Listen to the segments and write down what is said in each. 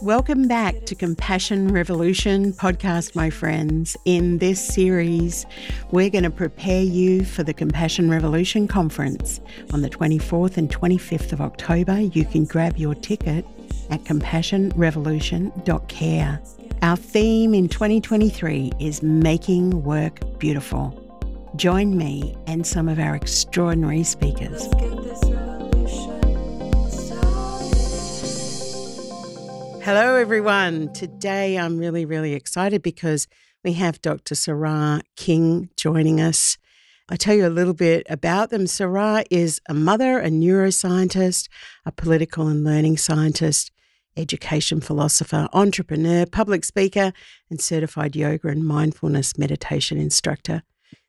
Welcome back to Compassion Revolution podcast, my friends. In this series, we're going to prepare you for the Compassion Revolution conference on the 24th and 25th of October. You can grab your ticket at compassionrevolution.care. Our theme in 2023 is Making Work Beautiful. Join me and some of our extraordinary speakers. Hello, everyone. Today I'm really, really excited because we have Dr. Sará King joining us. I tell you a little bit about them. Sará is a mother, a neuroscientist, a political and learning scientist, education philosopher, entrepreneur, public speaker, and certified yoga and mindfulness meditation instructor.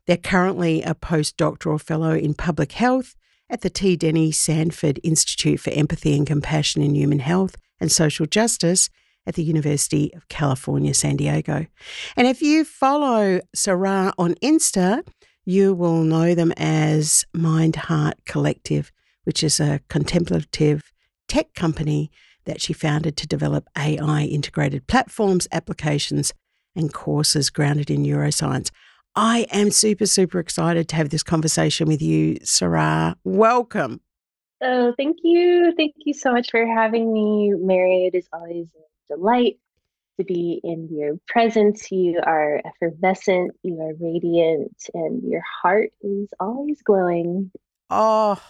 They're currently a postdoctoral fellow in public health at the T. Denny Sanford Institute for Empathy and Compassion in Human Health and Social Justice at the University of California, San Diego. And if you follow Sará on Insta, you will know them as Mind Heart Collective, which is a contemplative tech company that she founded to develop AI integrated platforms, applications, and courses grounded in neuroscience. I am super, super excited to have this conversation with you, Sará. Welcome. Oh, thank you. Thank you so much for having me, Mary. It is always a delight to be in your presence. You are effervescent, you are radiant, and your heart is always glowing. Oh,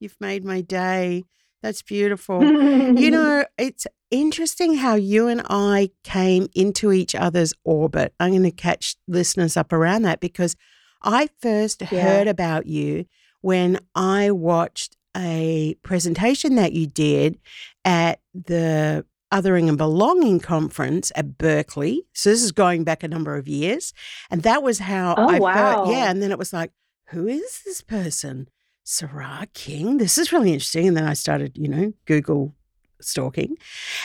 you've made my day. That's beautiful. you know, it's interesting how you and I came into each other's orbit. I'm going to catch listeners up around that because I first yeah. heard about you when I watched a presentation that you did at the Othering and Belonging Conference at Berkeley. So this is going back a number of years. And that was how oh, I wow. felt. Yeah. And then it was like, who is this person? Sará King. This is really interesting. And then I started, you know, Google stalking.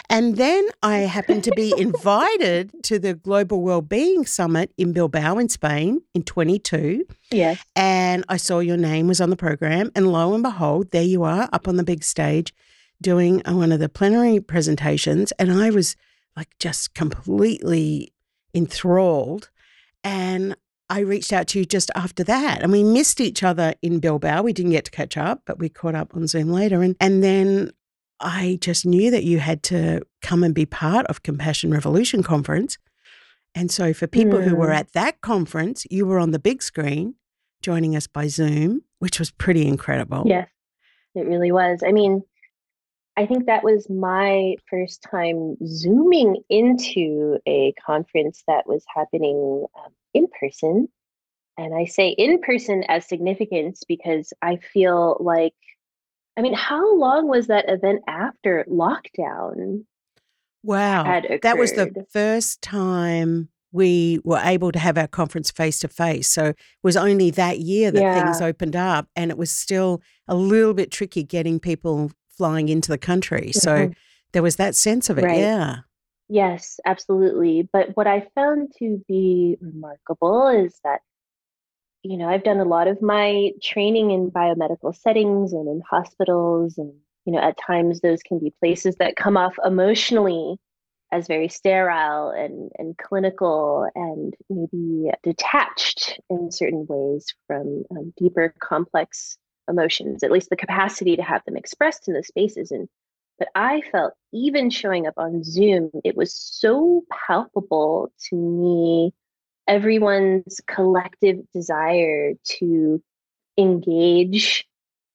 And then I happened to be invited to the Global Wellbeing Summit in Bilbao in Spain in 22. Yes. And I saw your name was on the program. And lo and behold, there you are up on the big stage doing uh, one of the plenary presentations. And I was like just completely enthralled. And I reached out to you just after that. And we missed each other in Bilbao. We didn't get to catch up, but we caught up on Zoom later. And, and then I just knew that you had to come and be part of Compassion Revolution conference. And so for people mm. who were at that conference, you were on the big screen joining us by Zoom, which was pretty incredible. Yes, it really was. I mean, I think that was my first time zooming into a conference that was happening um, in person. And I say in person as significance because I feel like I mean, how long was that event after lockdown? Wow. That was the first time we were able to have our conference face to face. So it was only that year that yeah. things opened up, and it was still a little bit tricky getting people flying into the country. So mm-hmm. there was that sense of it. Right. Yeah. Yes, absolutely. But what I found to be remarkable is that you know, I've done a lot of my training in biomedical settings and in hospitals. And, you know, at times those can be places that come off emotionally as very sterile and, and clinical and maybe detached in certain ways from um, deeper, complex emotions, at least the capacity to have them expressed in those spaces. And but I felt even showing up on Zoom, it was so palpable to me everyone's collective desire to engage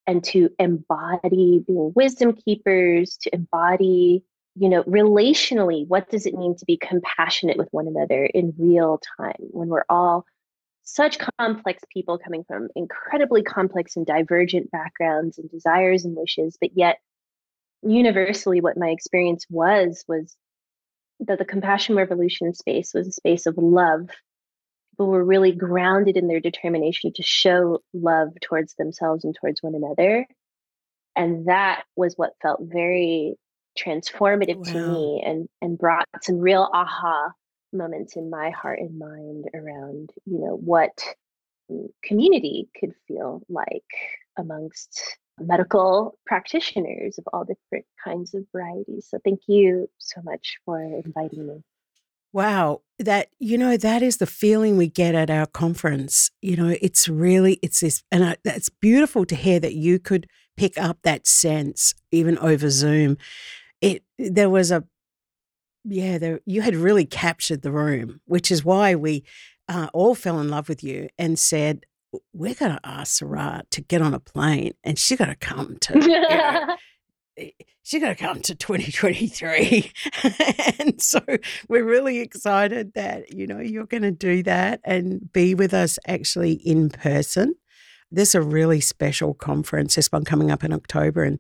and to embody being wisdom keepers, to embody, you know, relationally, what does it mean to be compassionate with one another in real time when we're all such complex people coming from incredibly complex and divergent backgrounds and desires and wishes, but yet universally what my experience was was that the compassion revolution space was a space of love people were really grounded in their determination to show love towards themselves and towards one another. And that was what felt very transformative wow. to me and, and brought some real aha moments in my heart and mind around, you know, what mm, community could feel like amongst medical practitioners of all different kinds of varieties. So thank you so much for inviting me. Wow, that you know that is the feeling we get at our conference. You know, it's really it's this, and I, it's beautiful to hear that you could pick up that sense even over Zoom. It there was a yeah, there, you had really captured the room, which is why we uh, all fell in love with you and said, we're going to ask Sará to get on a plane and she's going to come to, you know, eh, she's going to come to 2023. and so we're really excited that, you know, you're going to do that and be with us actually in person. This is a really special conference, this one coming up in October. And,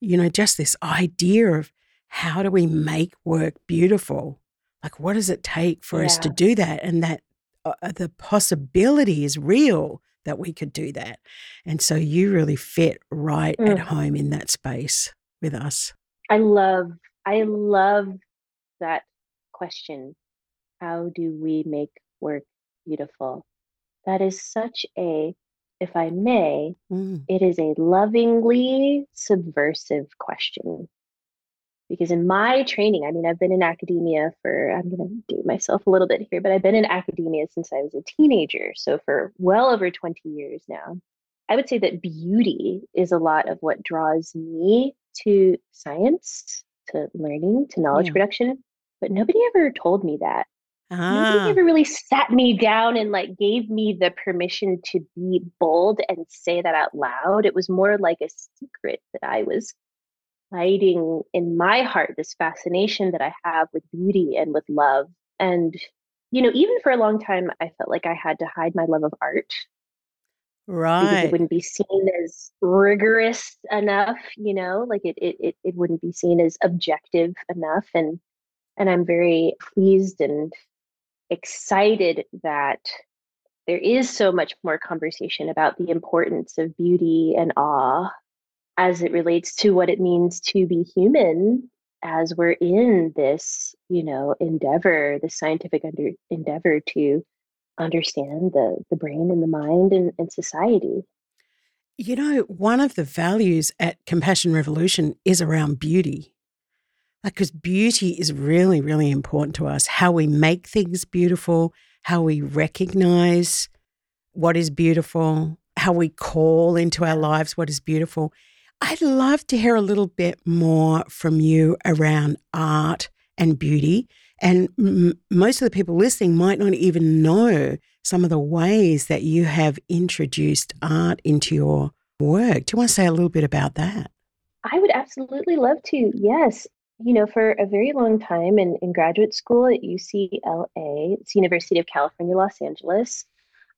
you know, just this idea of how do we make work beautiful? Like, what does it take for yeah. us to do that? And that uh, uh, the possibility is real that we could do that. And so you really fit right mm. at home in that space with us. I love, I love that question. How do we make work beautiful? That is such a, if I may, mm. it is a lovingly subversive question because in my training, I mean, I've been in academia for, I'm going to date myself a little bit here, but I've been in academia since I was a teenager. So for well over 20 years now. I would say that beauty is a lot of what draws me to science, to learning, to knowledge yeah. production. But nobody ever told me that. Ah. Nobody ever really sat me down and like gave me the permission to be bold and say that out loud. It was more like a secret that I was hiding in my heart this fascination that I have with beauty and with love. And, you know, even for a long time, I felt like I had to hide my love of art. Right. Because it wouldn't be seen as rigorous enough, you know, like it, it, it, it wouldn't be seen as objective enough. And, and I'm very pleased and excited that there is so much more conversation about the importance of beauty and awe as it relates to what it means to be human as we're in this you know endeavor the scientific under, endeavor to understand the the brain and the mind and, and society. You know one of the values at compassion revolution is around beauty. Because beauty is really really important to us how we make things beautiful how we recognize what is beautiful how we call into our lives what is beautiful. I'd love to hear a little bit more from you around art and beauty. And m- most of the people listening might not even know some of the ways that you have introduced art into your work. Do you want to say a little bit about that? I would absolutely love to. Yes. You know, for a very long time in, in graduate school at UCLA, it's University of California, Los Angeles,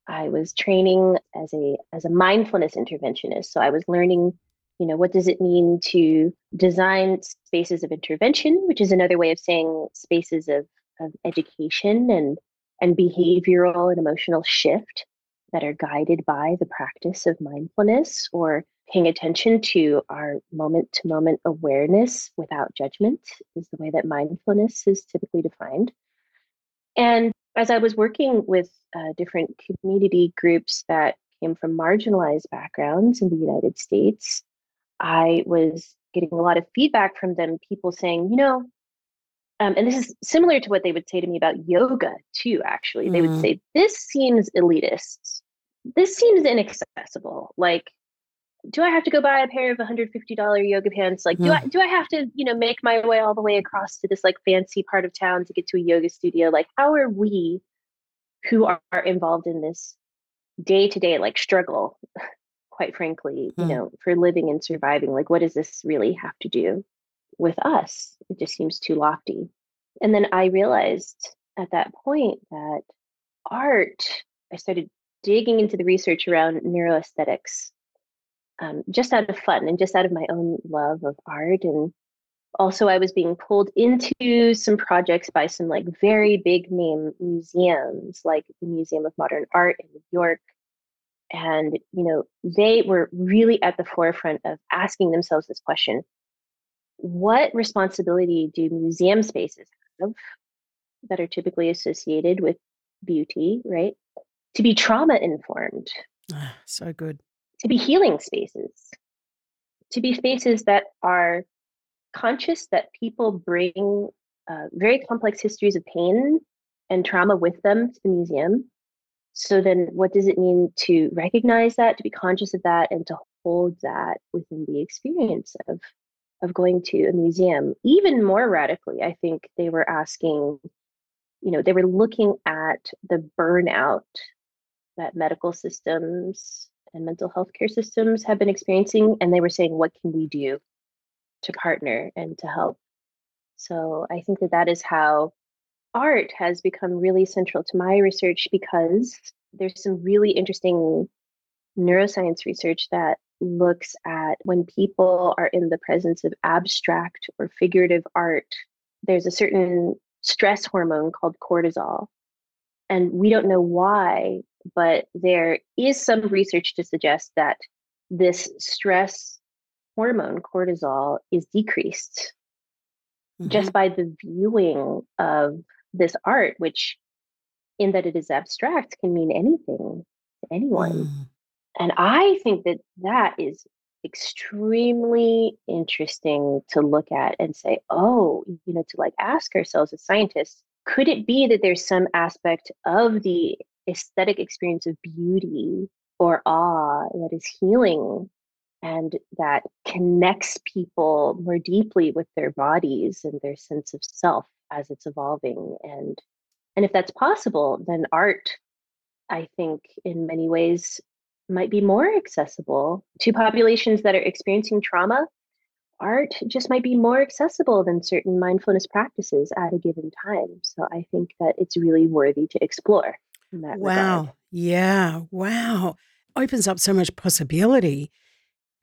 I was training as a as a mindfulness interventionist. So I was learning you know what does it mean to design spaces of intervention which is another way of saying spaces of, of education and and behavioral and emotional shift that are guided by the practice of mindfulness or paying attention to our moment to moment awareness without judgment is the way that mindfulness is typically defined. And as i was working with uh, different community groups that came from marginalized backgrounds in the united states I was getting a lot of feedback from them, people saying, you know, um, and this is similar to what they would say to me about yoga too, actually. Mm. They would mm. say, this seems elitist. This seems inaccessible. Like, do I have to go buy a pair of $150 yoga pants? Like, mm. do I do I have to, you know, make my way all the way across to this like fancy part of town to get to a yoga studio? Like, how are we who are, are involved in this day to day like struggle quite frankly, you hmm. know, for living and surviving. Like, what does this really have to do with us? It just seems too lofty. And then I realized at that point that art, I started digging into the research around neuroaesthetics um, just out of fun and just out of my own love of art. And also, I was being pulled into some projects by some like very big name museums, like the Museum of Modern Art in New York, and you know they were really at the forefront of asking themselves this question what responsibility do museum spaces have that are typically associated with beauty right to be trauma informed ah, so good. To be healing spaces. To be spaces that are conscious that people bring uh, very complex histories of pain and trauma with them to the museum. So then, what does it mean to recognize that, to be conscious of that, and to hold that within the experience of of going to a museum? Even more radically, I think they were asking, you know, they were looking at the burnout that medical systems and mental health care systems have been experiencing, and they were saying, what can we do to partner and to help? So I think that that is how art has become really central to my research because there's some really interesting neuroscience research that looks at when people are in the presence of abstract or figurative art, there's a certain stress hormone called cortisol. And we don't know why, but there is some research to suggest that this stress hormone, cortisol, is decreased mm-hmm. just by the viewing of this art, which, in that it is abstract, can mean anything to anyone. Mm. And I think that that is extremely interesting to look at and say, oh, you know, to like ask ourselves as scientists, could it be that there's some aspect of the aesthetic experience of beauty or awe that is healing and that connects people more deeply with their bodies and their sense of self as it's evolving and and if that's possible then art i think in many ways might be more accessible to populations that are experiencing trauma. Art just might be more accessible than certain mindfulness practices at a given time so i think that it's really worthy to explore wow regard. yeah wow. Opens up so much possibility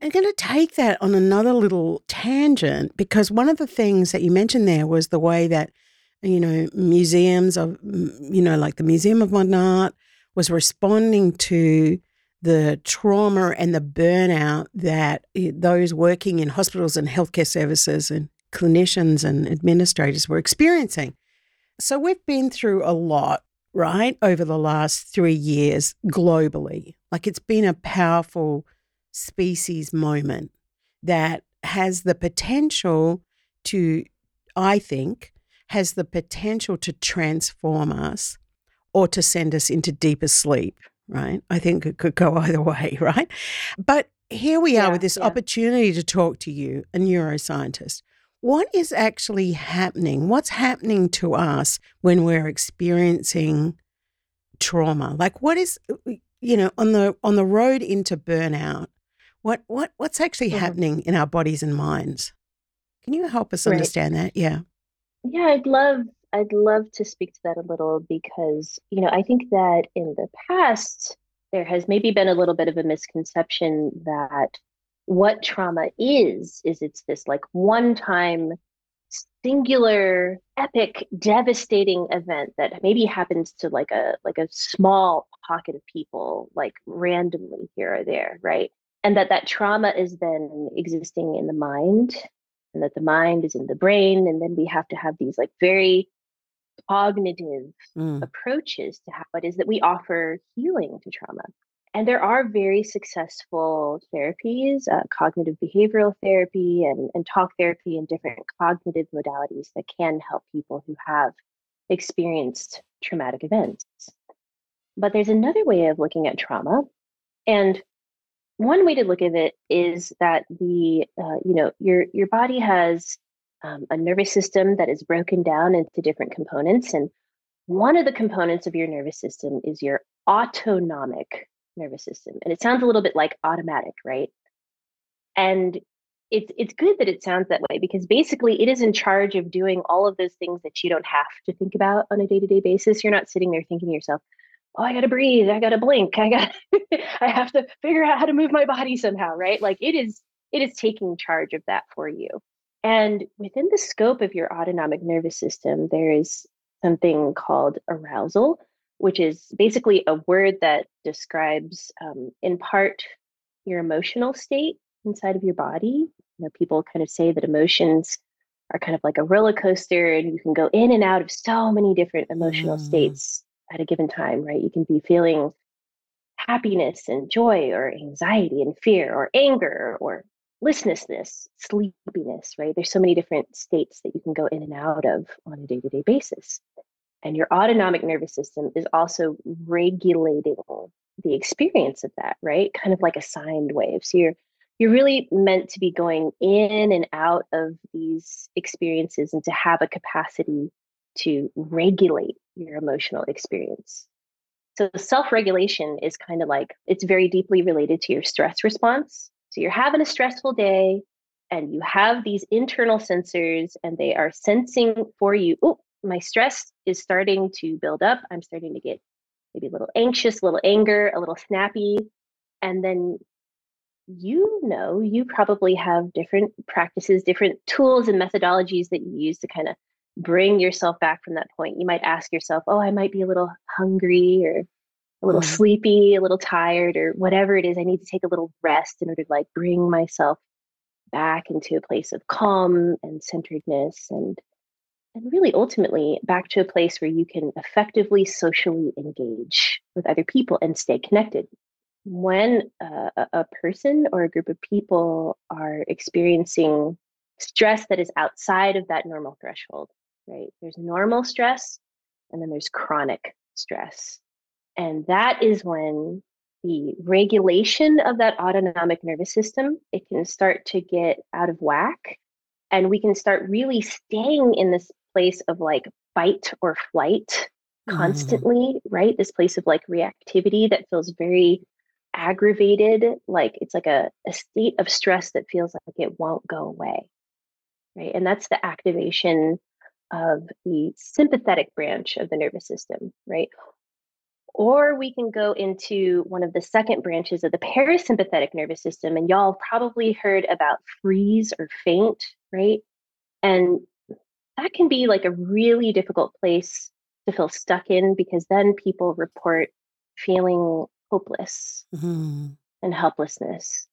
I'm going to take that on another little tangent because one of the things that you mentioned there was the way that, you know, museums of, you know, like the Museum of Modern Art was responding to the trauma and the burnout that eh, those working in hospitals and healthcare services and clinicians and administrators were experiencing. So we've been through a lot, right, over the last three years globally. Like it's been a powerful species moment that has the potential to, I think, has the potential to transform us or to send us into deeper sleep, right? I think it could go either way, right? But here we are yeah, with this yeah. opportunity to talk to you, a neuroscientist. What is actually happening? What's happening to us when we're experiencing trauma? Like what is you know on the on the road into burnout what what what's actually mm-hmm. happening in our bodies and minds? Can you help us right. understand that? Yeah. Yeah, I'd love I'd love to speak to that a little because, you know, I think that in the past there has maybe been a little bit of a misconception that what trauma is is it's this like one time singular epic devastating event that maybe happens to like a like a small pocket of people like randomly here or there right and that that trauma is then existing in the mind and that the mind is in the brain and then we have to have these like very cognitive mm. approaches to how it is that we offer healing to trauma and there are very successful therapies uh, cognitive behavioral therapy and, and talk therapy and different cognitive modalities that can help people who have experienced traumatic events but there's another way of looking at trauma and one way to look at it is that the uh, you know your your body has um, a nervous system that is broken down into different components and one of the components of your nervous system is your autonomic nervous system and it sounds a little bit like automatic right? And it's it's good that it sounds that way because basically it is in charge of doing all of those things that you don't have to think about on a day-to-day basis. You're not sitting there thinking to yourself oh i gotta breathe i gotta blink i got i have to figure out how to move my body somehow right? Like it is it is taking charge of that for you. And within the scope of your autonomic nervous system there is something called arousal which is basically a word that describes um, in part your emotional state inside of your body. You know people kind of say that emotions are kind of like a roller coaster and you can go in and out of so many different emotional mm. states at a given time, right? You can be feeling happiness and joy or anxiety and fear or anger or listlessness, sleepiness, right? There's so many different states that you can go in and out of on a day to day basis. And your autonomic nervous system is also regulating the experience of that, right? Kind of like a sine wave. So you're you're really meant to be going in and out of these experiences and to have a capacity to regulate your emotional experience. So self-regulation is kind of like it's very deeply related to your stress response. So you're having a stressful day and you have these internal sensors and they are sensing for you, oh, my stress is starting to build up. I'm starting to get maybe a little anxious, a little anger, a little snappy. And then you know, you probably have different practices, different tools and methodologies that you use to kind of bring yourself back from that point. You might ask yourself, oh, I might be a little hungry or a little mm. sleepy, a little tired, or whatever it is. I need to take a little rest in order to like bring myself back into a place of calm and centeredness and and really ultimately back to a place where you can effectively socially engage with other people and stay connected. When uh, a person or a group of people are experiencing stress that is outside of that normal threshold, right? There's normal stress and then there's chronic stress. And that is when the regulation of that autonomic nervous system it can start to get out of whack and we can start really staying in this place of like fight or flight mm-hmm. constantly, mm. right? This place of like reactivity that feels very aggravated, like it's like a, a state of stress that feels like it won't go away, right? And that's the activation of the sympathetic branch of the nervous system, right? Or we can go into one of the second branches of the parasympathetic nervous system. And y'all probably heard about freeze or faint, right? And that can be like a really difficult place to feel stuck in because then people report feeling hopeless mm-hmm. and helplessness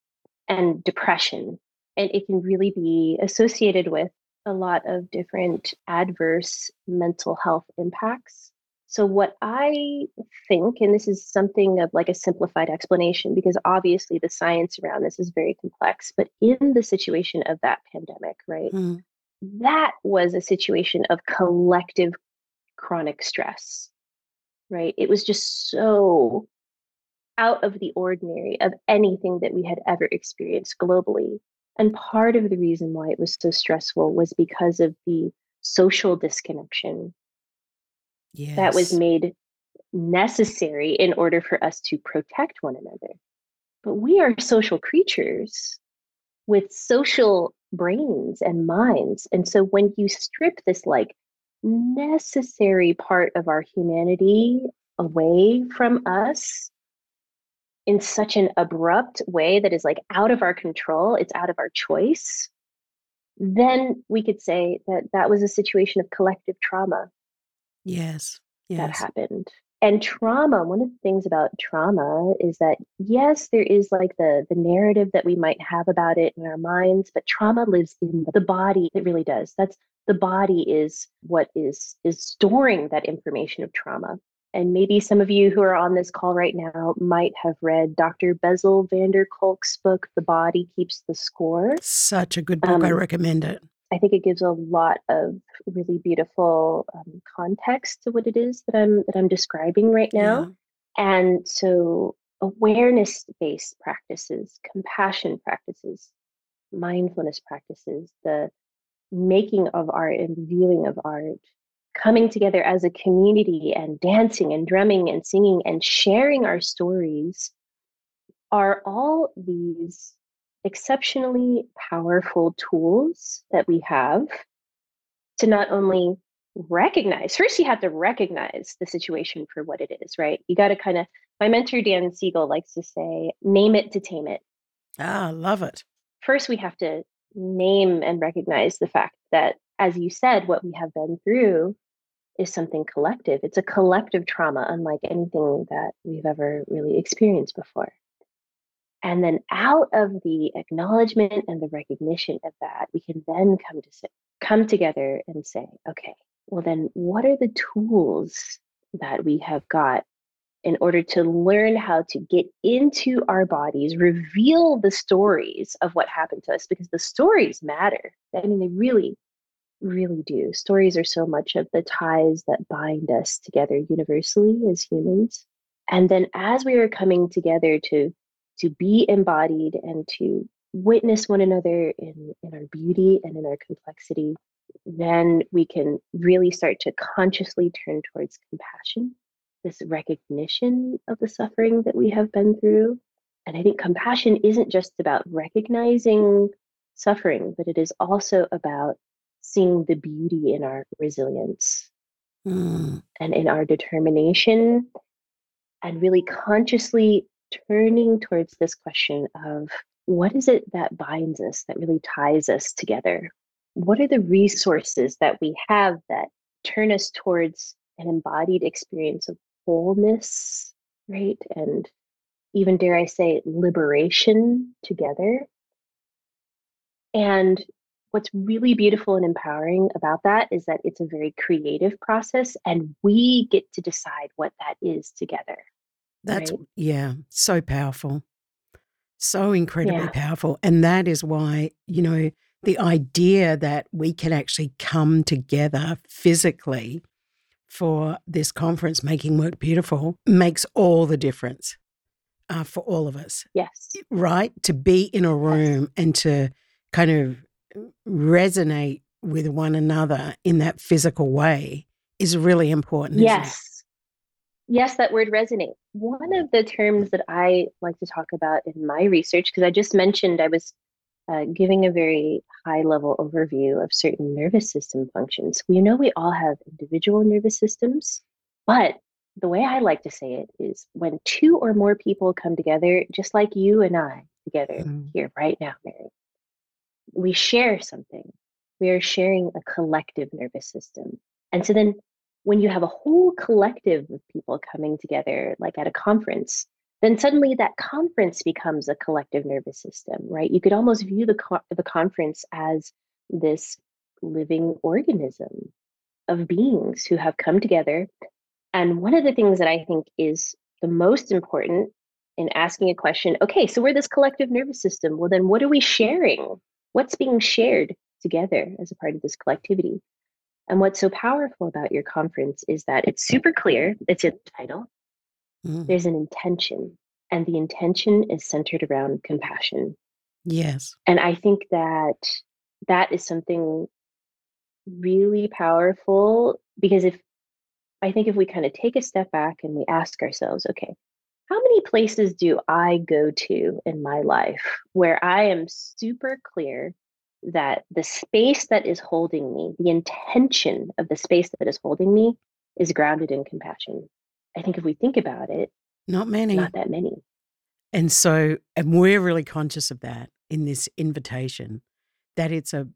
and depression. And it can really be associated with a lot of different adverse mental health impacts. So, what I think, and this is something of like a simplified explanation, because obviously the science around this is very complex, but in the situation of that pandemic, right, mm that was a situation of collective chronic stress, right? It was just so out of the ordinary of anything that we had ever experienced globally. And part of the reason why it was so stressful was because of the social disconnection yes. that was made necessary in order for us to protect one another. But we are social creatures with social brains and minds. And so when you strip this like necessary part of our humanity away from us in such an abrupt way that is like out of our control, it's out of our choice, then we could say that that was a situation of collective trauma. Yes. Yes. That happened and trauma one of the things about trauma is that yes there is like the the narrative that we might have about it in our minds but trauma lives in the body it really does that's the body is what is is storing that information of trauma and maybe some of you who are on this call right now might have read Dr. Bessel van der Kolk's book, The Body Keeps the Score. Such a good book. Um, I recommend it. I think it gives a lot of really beautiful um, context to what it is that I'm that I'm describing right now. Yeah. And so awareness based practices, compassion practices, mindfulness practices, the making of art and viewing of art, coming together as a community and dancing and drumming and singing and sharing our stories are all these exceptionally powerful tools that we have to not only recognize first you have to recognize the situation for what it is right? You got to kind of my mentor dan siegel likes to say name it to tame it. Ah love it. First we have to name and recognize the fact that as you said what we have been through is something collective. It's a collective trauma unlike anything that we've ever really experienced before. And then out of the acknowledgement and the recognition of that, we can then come to come together and say, okay, well then what are the tools that we have got in order to learn how to get into our bodies, reveal the stories of what happened to us, because the stories matter. I mean, they really, really do. Stories are so much of the ties that bind us together universally as humans. And then as we are coming together to to be embodied and to witness one another in, in our beauty and in our complexity, then we can really start to consciously turn towards compassion, this recognition of the suffering that we have been through. And I think compassion isn't just about recognizing suffering, but it is also about seeing the beauty in our resilience mm. and in our determination, and really consciously turning towards this question of what is it that binds us, that really ties us together? What are the resources that we have that turn us towards an embodied experience of wholeness, right? And even, dare I say, liberation together. And what's really beautiful and empowering about that is that it's a very creative process and we get to decide what that is together. That's, right? yeah, so powerful. So incredibly yeah. powerful. And that is why, you know, the idea that we can actually come together physically for this conference, Making Work Beautiful, makes all the difference uh, for all of us. Yes. Right? To be in a room yes. and to kind of resonate with one another in that physical way is really important. Yes. Yes, that word resonate. One of the terms that I like to talk about in my research, because I just mentioned I was uh, giving a very high level overview of certain nervous system functions. We know we all have individual nervous systems, but the way I like to say it is when two or more people come together, just like you and I together mm. here right now, Mary, we share something. We are sharing a collective nervous system. And so then when you have a whole collective of people coming together, like at a conference, then suddenly that conference becomes a collective nervous system, right? You could almost view the, co- the conference as this living organism of beings who have come together. And one of the things that I think is the most important in asking a question okay, so we're this collective nervous system. Well, then what are we sharing? What's being shared together as a part of this collectivity? And what's so powerful about your conference is that it's super clear, it's in the title, Mm. There's an intention, and the intention is centered around compassion. Yes. And I think that that is something really powerful because if I think if we kind of take a step back and we ask ourselves, okay, how many places do I go to in my life where I am super clear that the space that is holding me, the intention of the space that is holding me, is grounded in compassion? I think if we think about it, not many. Not that many. And so, and we're really conscious of that in this invitation, that it's a,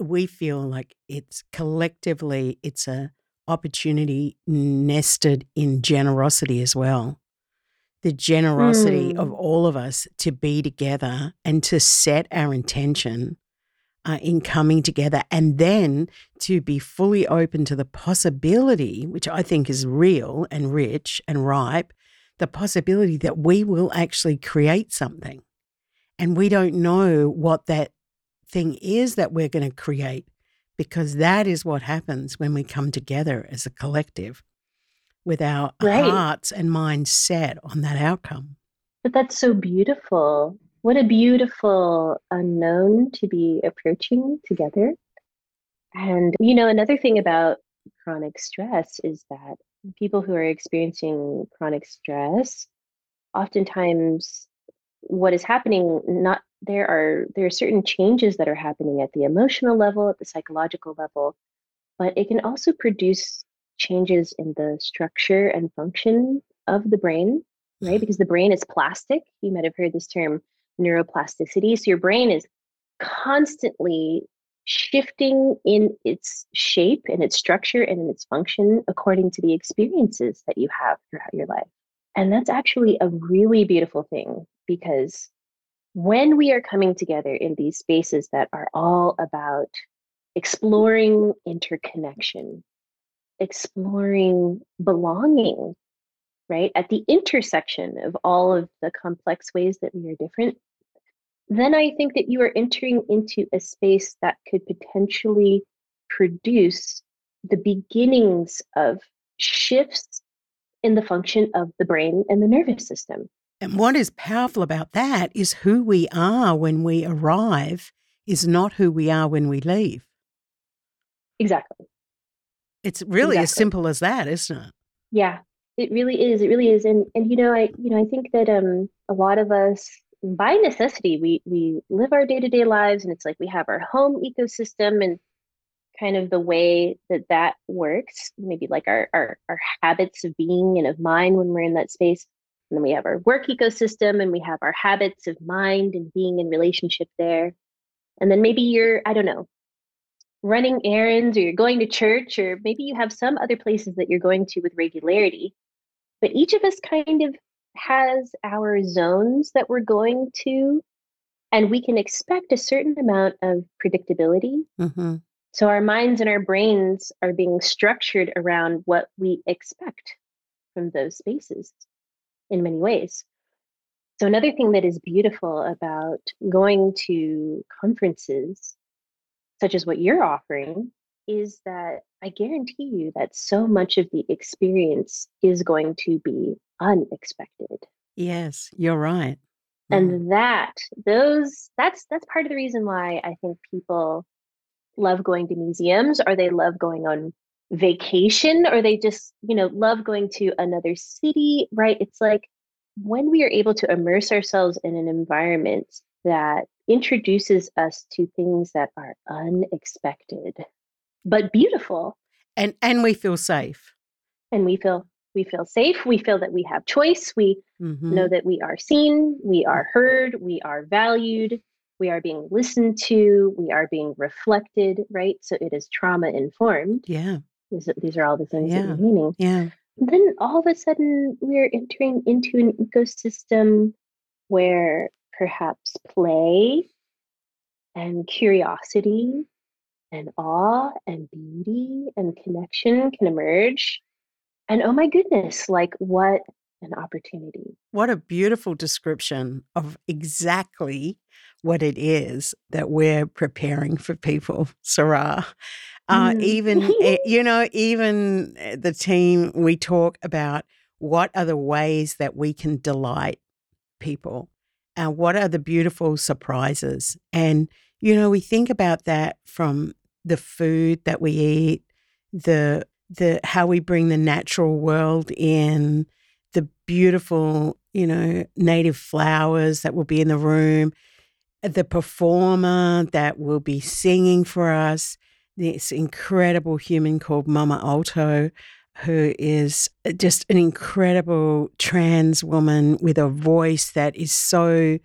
we feel like it's collectively, it's a opportunity nested in generosity as well. The generosity mm. of all of us to be together and to set our intention uh, in coming together and then to be fully open to the possibility, which I think is real and rich and ripe, the possibility that we will actually create something. And we don't know what that thing is that we're going to create because that is what happens when we come together as a collective with our right. hearts and minds set on that outcome. But that's so beautiful what a beautiful unknown to be approaching together. And, you know, another thing about chronic stress is that people who are experiencing chronic stress, oftentimes what is happening, not there are there are certain changes that are happening at the emotional level, at the psychological level, but it can also produce changes in the structure and function of the brain, right? Mm-hmm. Because the brain is plastic. You might have heard this term neuroplasticity. So your brain is constantly shifting in its shape and its structure and in its function according to the experiences that you have throughout your life. And that's actually a really beautiful thing because when we are coming together in these spaces that are all about exploring interconnection, exploring belonging, right? At the intersection of all of the complex ways that we are different, then I think that you are entering into a space that could potentially produce the beginnings of shifts in the function of the brain and the nervous system. And what is powerful about that is who we are when we arrive is not who we are when we leave. Exactly. It's really Exactly. as simple as that, isn't it? Yeah, it really is. It really is. And and you know, I you know, I think that um a lot of us by necessity we we live our day-to-day lives and it's like we have our home ecosystem and kind of the way that that works, maybe like our our our habits of being and of mind when we're in that space. And then we have our work ecosystem and we have our habits of mind and being in relationship there. And then maybe you're, I don't know, running errands or you're going to church or maybe you have some other places that you're going to with regularity. But each of us kind of has our zones that we're going to and we can expect a certain amount of predictability. Hmm so our minds and our brains are being structured around what we expect from those spaces in many ways. So another thing that is beautiful about going to conferences such as what you're offering, is that I guarantee you that so much of the experience is going to be unexpected. Yes, you're right. Mhm. And that those that's that's part of the reason why I think people love going to museums or they love going on vacation or they just, you know, love going to another city, right? It's like when we are able to immerse ourselves in an environment that introduces us to things that are unexpected but beautiful. And and we feel safe. and we feel we feel safe. We feel that we have choice. We hmm know that we are seen. We are heard. We are valued. We are being listened to. We are being reflected right? So it is trauma informed Yeah, these, these are all the things that Yeah. you're meaning. Yeah, then all of a sudden we're entering into an ecosystem where perhaps play and curiosity and awe and beauty and connection can emerge. And oh my goodness, like what an opportunity. What a beautiful description of exactly what it is that we're preparing for people, Sará. Uh, Mm. even, eh, you know, even eh, the team, we talk about what are the ways that we can delight people and what are the beautiful surprises. And, you know, we think about that from the food that we eat, the, the, how we bring the natural world in, the beautiful, you know, native flowers that will be in the room, the performer that will be singing for us, this incredible human called Mama Alto, who is uh, just an incredible trans woman with a voice that is so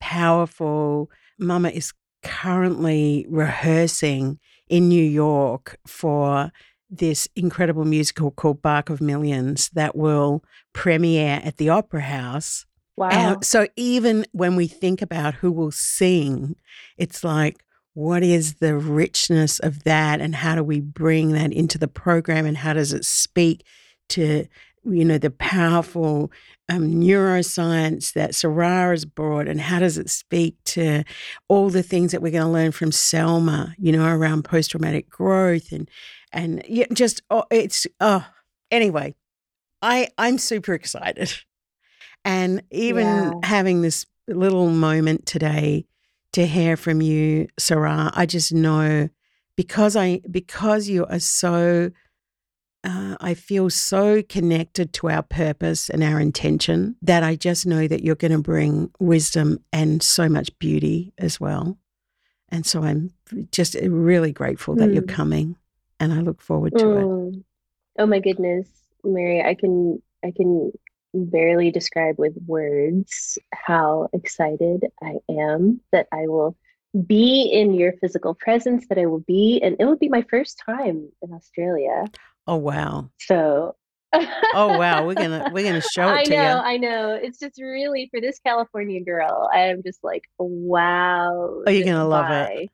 powerful. Mama is currently rehearsing in New York for this incredible musical called Bark of Millions that will premiere at the Opera House. Wow. And so even when we think about who will sing, it's like, what is the richness of that and how do we bring that into the program and how does it speak to you know the powerful um, neuroscience that Sará has brought and how does it speak to all the things that we're going to learn from Selma you know around post-traumatic growth and and yeah, just oh, it's oh anyway I I'm super excited and even Yeah. having this little moment today to hear from you, Sará, I just know because I because you are so uh, I feel so connected to our purpose and our intention that I just know that you're going to bring wisdom and so much beauty as well. And so I'm just really grateful that you're Mm. coming and I look forward to it. Mm. Oh my goodness, Mary, I can I can barely describe with words how excited I am that I will be in your physical presence, that I will be, and it will be my first time in Australia. Oh wow. So Oh wow, we're gonna we're gonna show I it to know, you. I know. I know. It's just really for this California girl, I am just like, wow. Oh, you're gonna love it.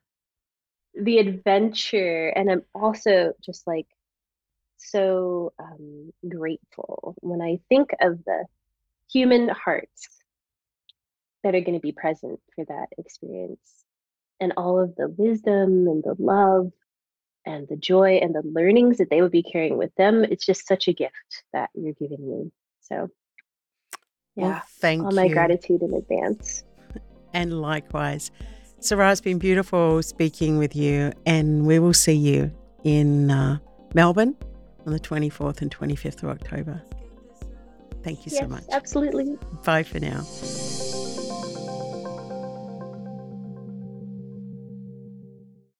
The adventure. And I'm also just like so um, grateful when I think of the human hearts that are going to be present for that experience and all of the wisdom and the love and the joy and the learnings that they would be carrying with them. It's just such a gift that you're giving me. So, yeah, well, thank all my gratitude in advance. And likewise. Sará, it's been beautiful speaking with you, and we will see you in uh, Melbourne on the 24th and 25th of October. Thank you yes, so much. Absolutely. Bye for now.